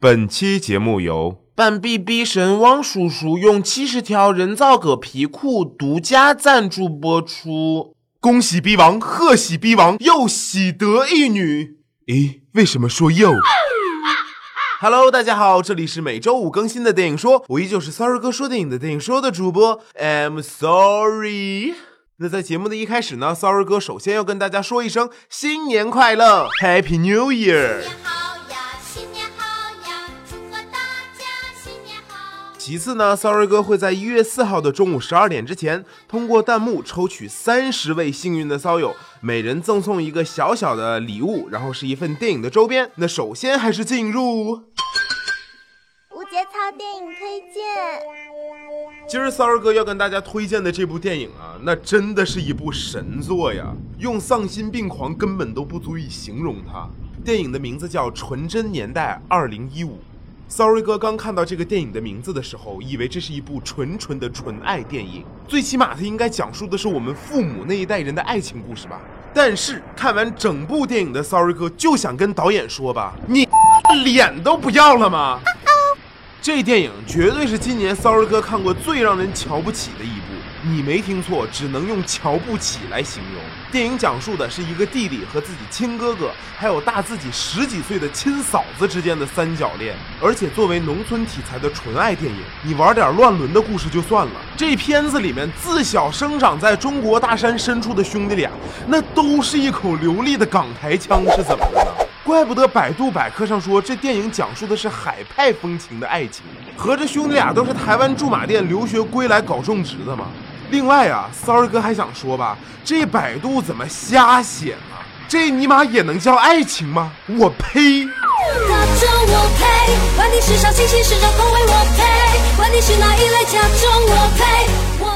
本期节目由半壁逼神汪叔叔用七十条人造革皮裤独家赞助播出。恭喜逼王，贺喜逼王，又喜得一女。咦，为什么说又？Hello，大家好，这里是每周五更新的电影说，我依旧是 Sorry 哥说电影的电影说的主播，I'm sorry。那在节目的一开始呢，Sorry 哥首先要跟大家说一声新年快乐，Happy New Year。其次呢，Sorry 哥会在一月四号的中午十二点之前，通过弹幕抽取三十位幸运的骚友，每人赠送一个小小的礼物，然后是一份电影的周边。那首先还是进入无节操电影推荐。今儿 Sorry 哥要跟大家推荐的这部电影啊，那真的是一部神作呀，用丧心病狂根本都不足以形容它。电影的名字叫《纯真年代二零一五》。Sorry 哥刚看到这个电影的名字的时候，以为这是一部纯纯的纯爱电影，最起码它应该讲述的是我们父母那一代人的爱情故事吧。但是看完整部电影的 Sorry 哥就想跟导演说吧，你脸都不要了吗？这电影绝对是今年 Sorry 哥看过最让人瞧不起的一部。你没听错，只能用瞧不起来形容。电影讲述的是一个弟弟和自己亲哥哥，还有大自己十几岁的亲嫂子之间的三角恋。而且作为农村题材的纯爱电影，你玩点乱伦的故事就算了。这片子里面自小生长在中国大山深处的兄弟俩，那都是一口流利的港台腔，是怎么的呢？怪不得百度百科上说这电影讲述的是海派风情的爱情，合着兄弟俩都是台湾驻马店留学归来搞种植的吗？另外啊，Sorry 哥还想说吧，这百度怎么瞎写呢？这尼玛也能叫爱情吗？我呸！管你是啥星星，是着风为我陪，管你是哪一类假装我陪我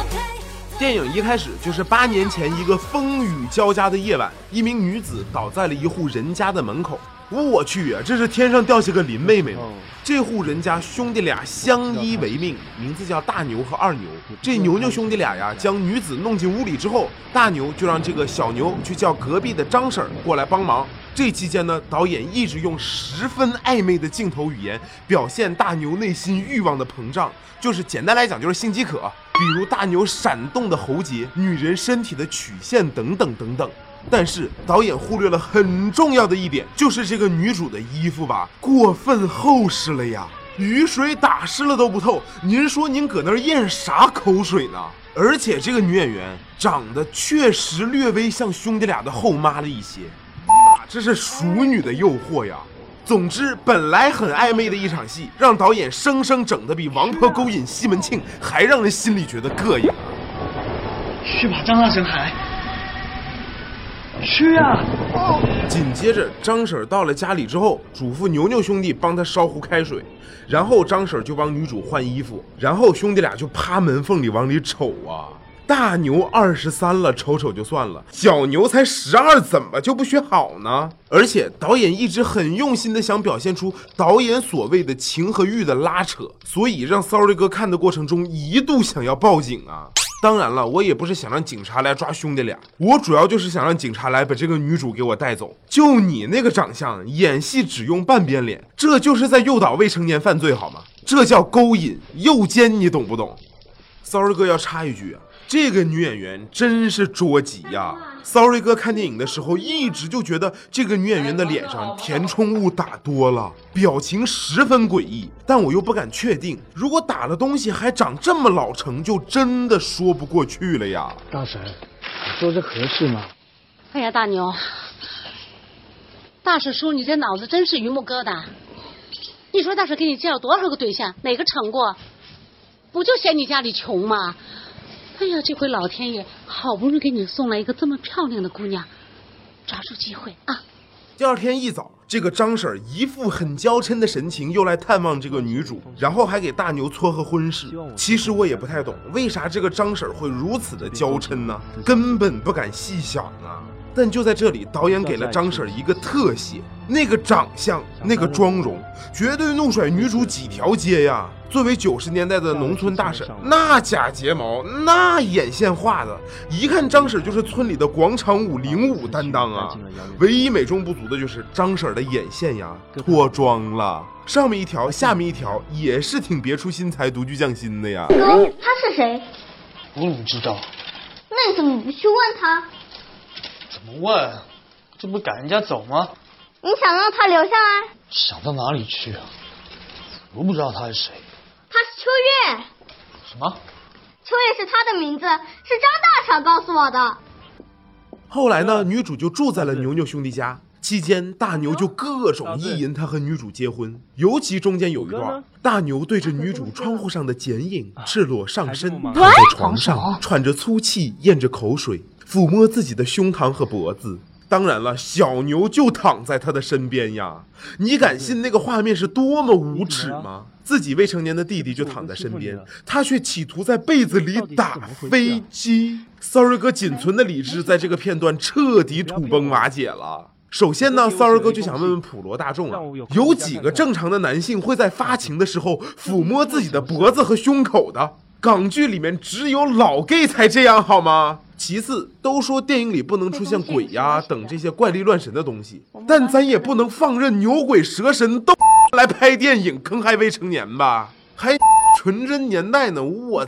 电影一开始就是八年前一个风雨交加的夜晚，一名女子倒在了一户人家的门口。我去呀，这是天上掉下个林妹妹吗？这户人家兄弟俩相依为命，名字叫大牛和二牛。这牛牛兄弟俩呀，将女子弄进屋里之后，大牛就让这个小牛去叫隔壁的张婶过来帮忙。这期间呢，导演一直用十分暧昧的镜头语言表现大牛内心欲望的膨胀，就是简单来讲就是性饥渴，比如大牛闪动的喉结、女人身体的曲线等等等等。但是导演忽略了很重要的一点，就是这个女主的衣服吧，过分厚实了呀，雨水打湿了都不透。您说您搁那儿咽啥口水呢？而且这个女演员长得确实略微像兄弟俩的后妈了一些，这是熟女的诱惑呀。总之，本来很暧昧的一场戏，让导演生生整的比王婆勾引西门庆还让人心里觉得膈应啊！去把张大婶喊来。去啊！紧接着，张婶到了家里之后，嘱咐牛牛兄弟帮他烧壶开水，然后张婶就帮女主换衣服，然后兄弟俩就趴门缝里往里瞅啊。大牛二十三了，瞅瞅就算了，小牛才十二，怎么就不学好呢？而且导演一直很用心的想表现出导演所谓的情和欲的拉扯，所以让 Sorry 哥看的过程中一度想要报警啊。当然了，我也不是想让警察来抓兄弟俩，我主要就是想让警察来把这个女主给我带走。就你那个长相，演戏只用半边脸，这就是在诱导未成年犯罪好吗？这叫勾引诱奸，你懂不懂？Sorry 哥要插一句啊。这个女演员真是捉急呀！Sorry 哥看电影的时候一直就觉得这个女演员的脸上填充物打多了，表情十分诡异，但我又不敢确定，如果打了东西还长这么老成就真的说不过去了呀！大婶，你说这合适吗？哎呀，大牛，大婶叔，你这脑子真是榆木疙瘩。你说大婶给你介绍多少个对象，哪个成过？不就嫌你家里穷吗？哎呀，这回老天爷好不容易给你送来一个这么漂亮的姑娘，抓住机会啊！第二天一早，这个张婶一副很娇嗔的神情，又来探望这个女主，然后还给大牛撮合婚事。其实我也不太懂，为啥这个张婶会如此的娇嗔呢？根本不敢细想啊！但就在这里，导演给了张婶一个特写，那个长相，那个妆容，绝对怒甩女主几条街呀！作为九十年代的农村大婶，那假睫毛，那眼线画的，一看张婶就是村里的广场舞领舞担当啊！唯一美中不足的就是张婶的眼线呀，脱妆了，上面一条，下面一条，也是挺别出心裁、独具匠心的呀。哥，他是谁？我怎么知道？那你怎么不去问他？怎么问？这不赶人家走吗？你想让他留下来？想到哪里去啊？我不知道他是谁。他是秋月，什么？秋月是他的名字，是张大婶告诉我的。后来呢，女主就住在了牛牛兄弟家。期间，大牛就各种意淫她和女主结婚，尤其中间有一段，大牛对着女主窗户上的剪影，赤裸上身，躺在床上，喘着粗气，咽着口水，抚摸自己的胸膛和脖子。当然了，小牛就躺在他的身边呀！你敢信那个画面是多么无耻吗？自己未成年的弟弟就躺在身边，他却企图在被子里打飞机。Sorry 哥仅存的理智在这个片段彻底土崩瓦解了。首先呢，Sorry 哥就想问问普罗大众啊，有几个正常的男性会在发情的时候抚摸自己的脖子和胸口的？港剧里面只有老 gay 才这样好吗？其次，都说电影里不能出现鬼呀等这些怪力乱神的东西，但咱也不能放任牛鬼蛇神都来拍电影坑害未成年吧？还纯真年代呢，我。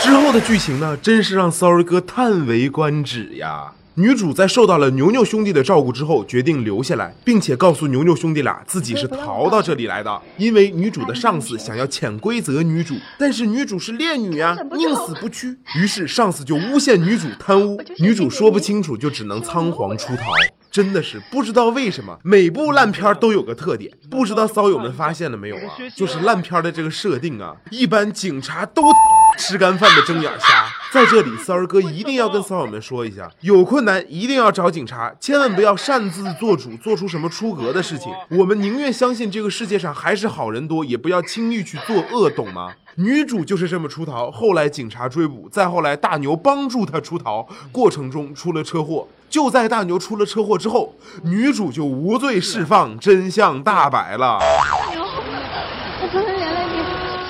之后的剧情呢，真是让 Sorry 哥叹为观止呀。女主在受到了牛牛兄弟的照顾之后，决定留下来，并且告诉牛牛兄弟俩自己是逃到这里来的，因为女主的上司想要潜规则女主，但是女主是烈女啊，宁死不屈。于是上司就诬陷女主贪污，女主说不清楚，就只能仓皇出逃。真的是不知道为什么，每部烂片都有个特点，不知道骚友们发现了没有啊？就是烂片的这个设定啊，一般警察都吃干饭的睁眼瞎。在这里，骚儿哥一定要跟骚友们说一下，有困难一定要找警察，千万不要擅自做主，做出什么出格的事情。我们宁愿相信这个世界上还是好人多，也不要轻易去作恶，懂吗？女主就是这么出逃，后来警察追捕，再后来大牛帮助她出逃，过程中出了车祸。就在大牛出了车祸之后，女主就无罪释放，真相大白了。大牛，我不能原谅你，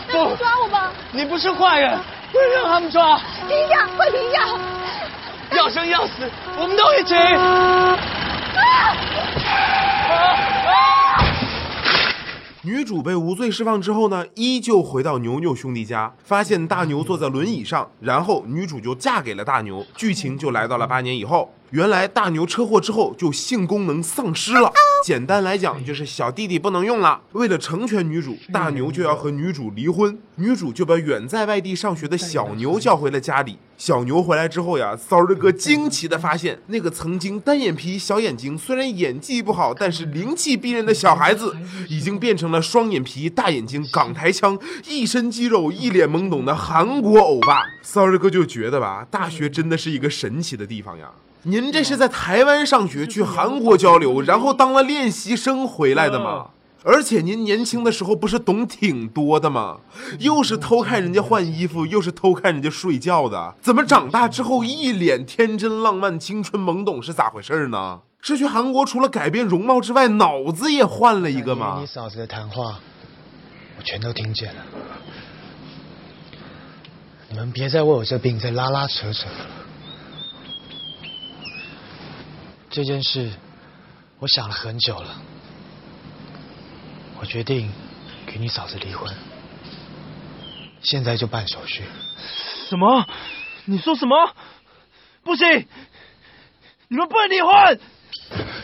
那你抓我吧。你不是坏人，不能让他们抓。停下，快停下！要生要死，我们都一起。女主被无罪释放之后呢，依旧回到牛牛兄弟家，发现大牛坐在轮椅上，然后女主就嫁给了大牛。剧情就来到了八年以后。原来大牛车祸之后就性功能丧失了，简单来讲就是小弟弟不能用了。为了成全女主，大牛就要和女主离婚，女主就把远在外地上学的小牛叫回了家里。小牛回来之后呀，骚儿哥惊奇的发现，那个曾经单眼皮、小眼睛，虽然演技不好，但是灵气逼人的小孩子，已经变成了双眼皮、大眼睛、港台腔、一身肌肉、一脸懵懂的韩国欧巴。骚儿哥就觉得吧，大学真的是一个神奇的地方呀。您这是在台湾上学，去韩国交流，然后当了练习生回来的吗？而且您年轻的时候不是懂挺多的吗？又是偷看人家换衣服，又是偷看人家睡觉的，怎么长大之后一脸天真浪漫、青春懵懂是咋回事呢？是去韩国除了改变容貌之外，脑子也换了一个吗？你嫂子的谈话，我全都听见了。你们别再为我这病再拉拉扯扯了。这件事，我想了很久了。我决定给你嫂子离婚，现在就办手续。什么？你说什么？不行！你们不能离婚！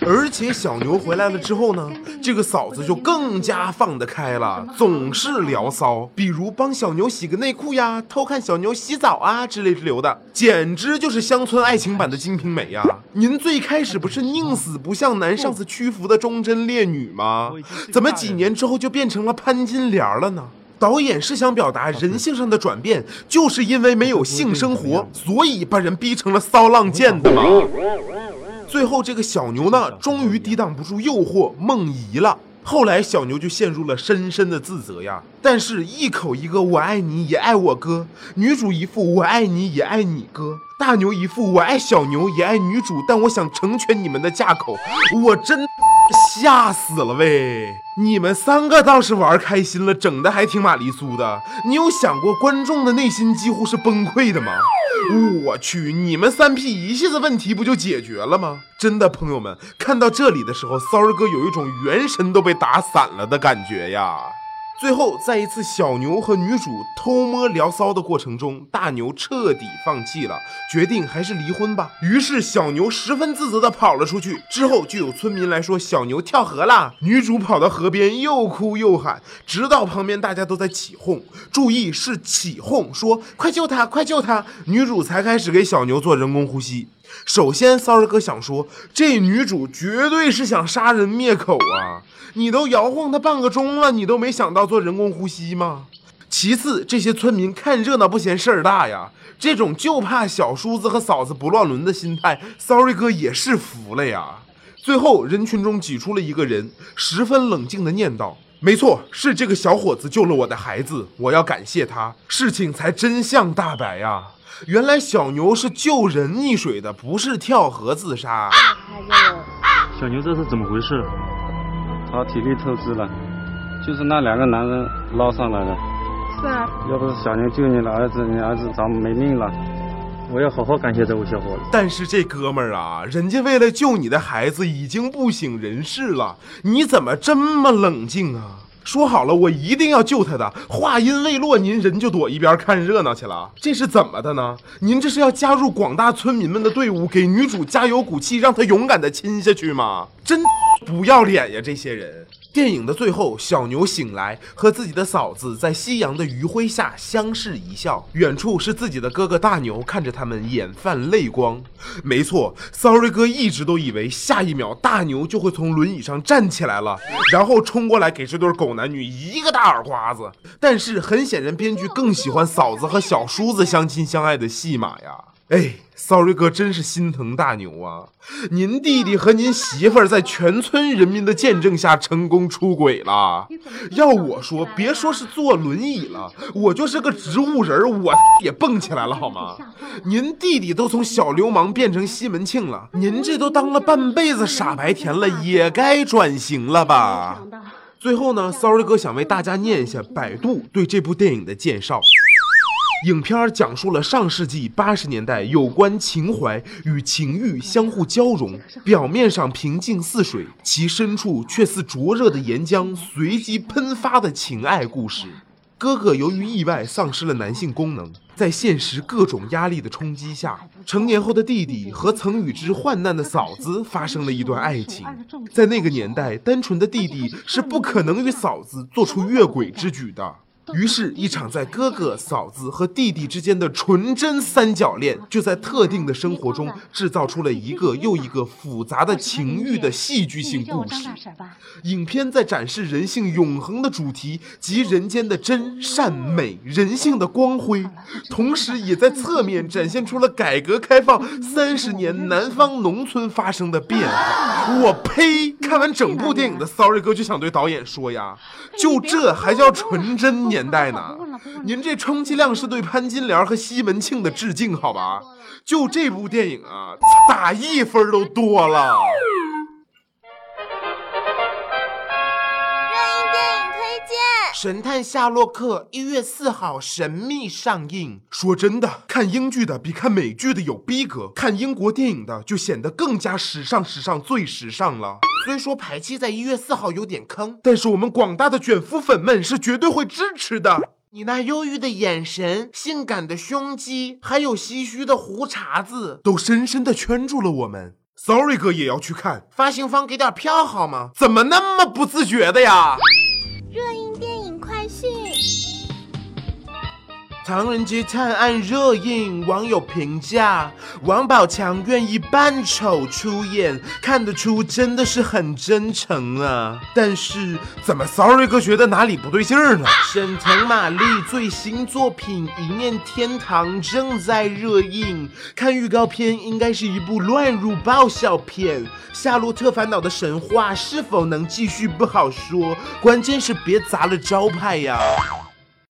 而且小牛回来了之后呢，这个嫂子就更加放得开了，总是聊骚，比如帮小牛洗个内裤呀，偷看小牛洗澡啊之类之流的，简直就是乡村爱情版的《金瓶梅》呀。您最开始不是宁死不向男上司屈服的忠贞烈女吗？怎么几年之后就变成了潘金莲了呢？导演是想表达人性上的转变，就是因为没有性生活，所以把人逼成了骚浪贱的吗？最后，这个小牛呢，终于抵挡不住诱惑，梦遗了。后来小牛就陷入了深深的自责呀。但是，一口一个我爱你也爱我哥，女主一副我爱你也爱你哥，大牛一副我爱小牛也爱女主，但我想成全你们的架口，我真吓死了喂！你们三个倒是玩开心了，整的还挺玛丽苏的。你有想过观众的内心几乎是崩溃的吗？我去，你们三 P 一下子问题不就解决了吗？真的，朋友们，看到这里的时候骚儿哥有一种元神都被打散了的感觉呀。最后，在一次小牛和女主偷摸聊骚的过程中，大牛彻底放弃了，决定还是离婚吧。于是小牛十分自责的跑了出去。之后就有村民来说小牛跳河了，女主跑到河边又哭又喊，直到旁边大家都在起哄，注意是起哄，说快救他，快救他，女主才开始给小牛做人工呼吸。首先，骚儿哥想说，这女主绝对是想杀人灭口啊！你都摇晃她半个钟了，你都没想到做人工呼吸吗？其次，这些村民看热闹不嫌事儿大呀，这种就怕小叔子和嫂子不乱伦的心态，Sorry 哥也是服了呀。最后，人群中挤出了一个人，十分冷静的念道：“没错，是这个小伙子救了我的孩子，我要感谢他，事情才真相大白呀。”原来小牛是救人溺水的，不是跳河自杀。小牛这是怎么回事？他体力透支了，就是那两个男人捞上来的。是啊。要不是小牛救你的儿子，你儿子早没命了。我要好好感谢这位小伙子。但是这哥们儿啊，人家为了救你的孩子已经不省人事了，你怎么这么冷静啊？说好了，我一定要救他的。话音未落，您人就躲一边看热闹去了，这是怎么的呢？您这是要加入广大村民们的队伍，给女主加油鼓气，让她勇敢的亲下去吗？真不要脸呀，这些人！电影的最后，小牛醒来，和自己的嫂子在夕阳的余晖下相视一笑。远处是自己的哥哥大牛，看着他们眼泛泪光。没错，Sorry 哥一直都以为下一秒大牛就会从轮椅上站起来了，然后冲过来给这对狗男女一个大耳刮子。但是很显然，编剧更喜欢嫂子和小叔子相亲相爱的戏码呀。哎，Sorry 哥真是心疼大牛啊！您弟弟和您媳妇儿在全村人民的见证下成功出轨了。要我说，别说是坐轮椅了，我就是个植物人，我也蹦起来了，好吗？您弟弟都从小流氓变成西门庆了，您这都当了半辈子傻白甜了，也该转型了吧？最后呢，Sorry 哥想为大家念一下百度对这部电影的介绍。影片讲述了上世纪八十年代有关情怀与情欲相互交融，表面上平静似水，其深处却似灼热的岩浆随即喷发的情爱故事。哥哥由于意外丧失了男性功能，在现实各种压力的冲击下，成年后的弟弟和曾与之患难的嫂子发生了一段爱情。在那个年代，单纯的弟弟是不可能与嫂子做出越轨之举的。于是，一场在哥哥、嫂子和弟弟之间的纯真三角恋，就在特定的生活中制造出了一个又一个复杂的情欲的戏剧性故事。影片在展示人性永恒的主题及人间的真善美、人性的光辉，同时也在侧面展现出了改革开放三十年南方农村发生的变化。我呸！看完整部电影的 Sorry 哥就想对导演说呀，就这还叫纯真年代呢？您这充其量是对潘金莲和西门庆的致敬，好吧？就这部电影啊，打一分都多了。热映电影推荐。《神探夏洛克》一月四号神秘上映。说真的，看英剧的比看美剧的有逼格，看英国电影的就显得更加时尚，时尚最时尚了。虽说排期在一月四号有点坑，但是我们广大的卷福粉们是绝对会支持的。你那忧郁的眼神、性感的胸肌，还有唏嘘的胡茬子，都深深的圈住了我们。Sorry 哥也要去看，发行方给点票好吗？怎么那么不自觉的呀？唐人街探案热映，网友评价：王宝强愿意扮丑出演，看得出真的是很真诚啊。但是怎么 Sorry 哥觉得哪里不对劲儿呢？沈腾、马丽最新作品《一念天堂》正在热映，看预告片应该是一部乱入爆笑片。夏洛特烦恼的神话是否能继续不好说，关键是别砸了招牌呀。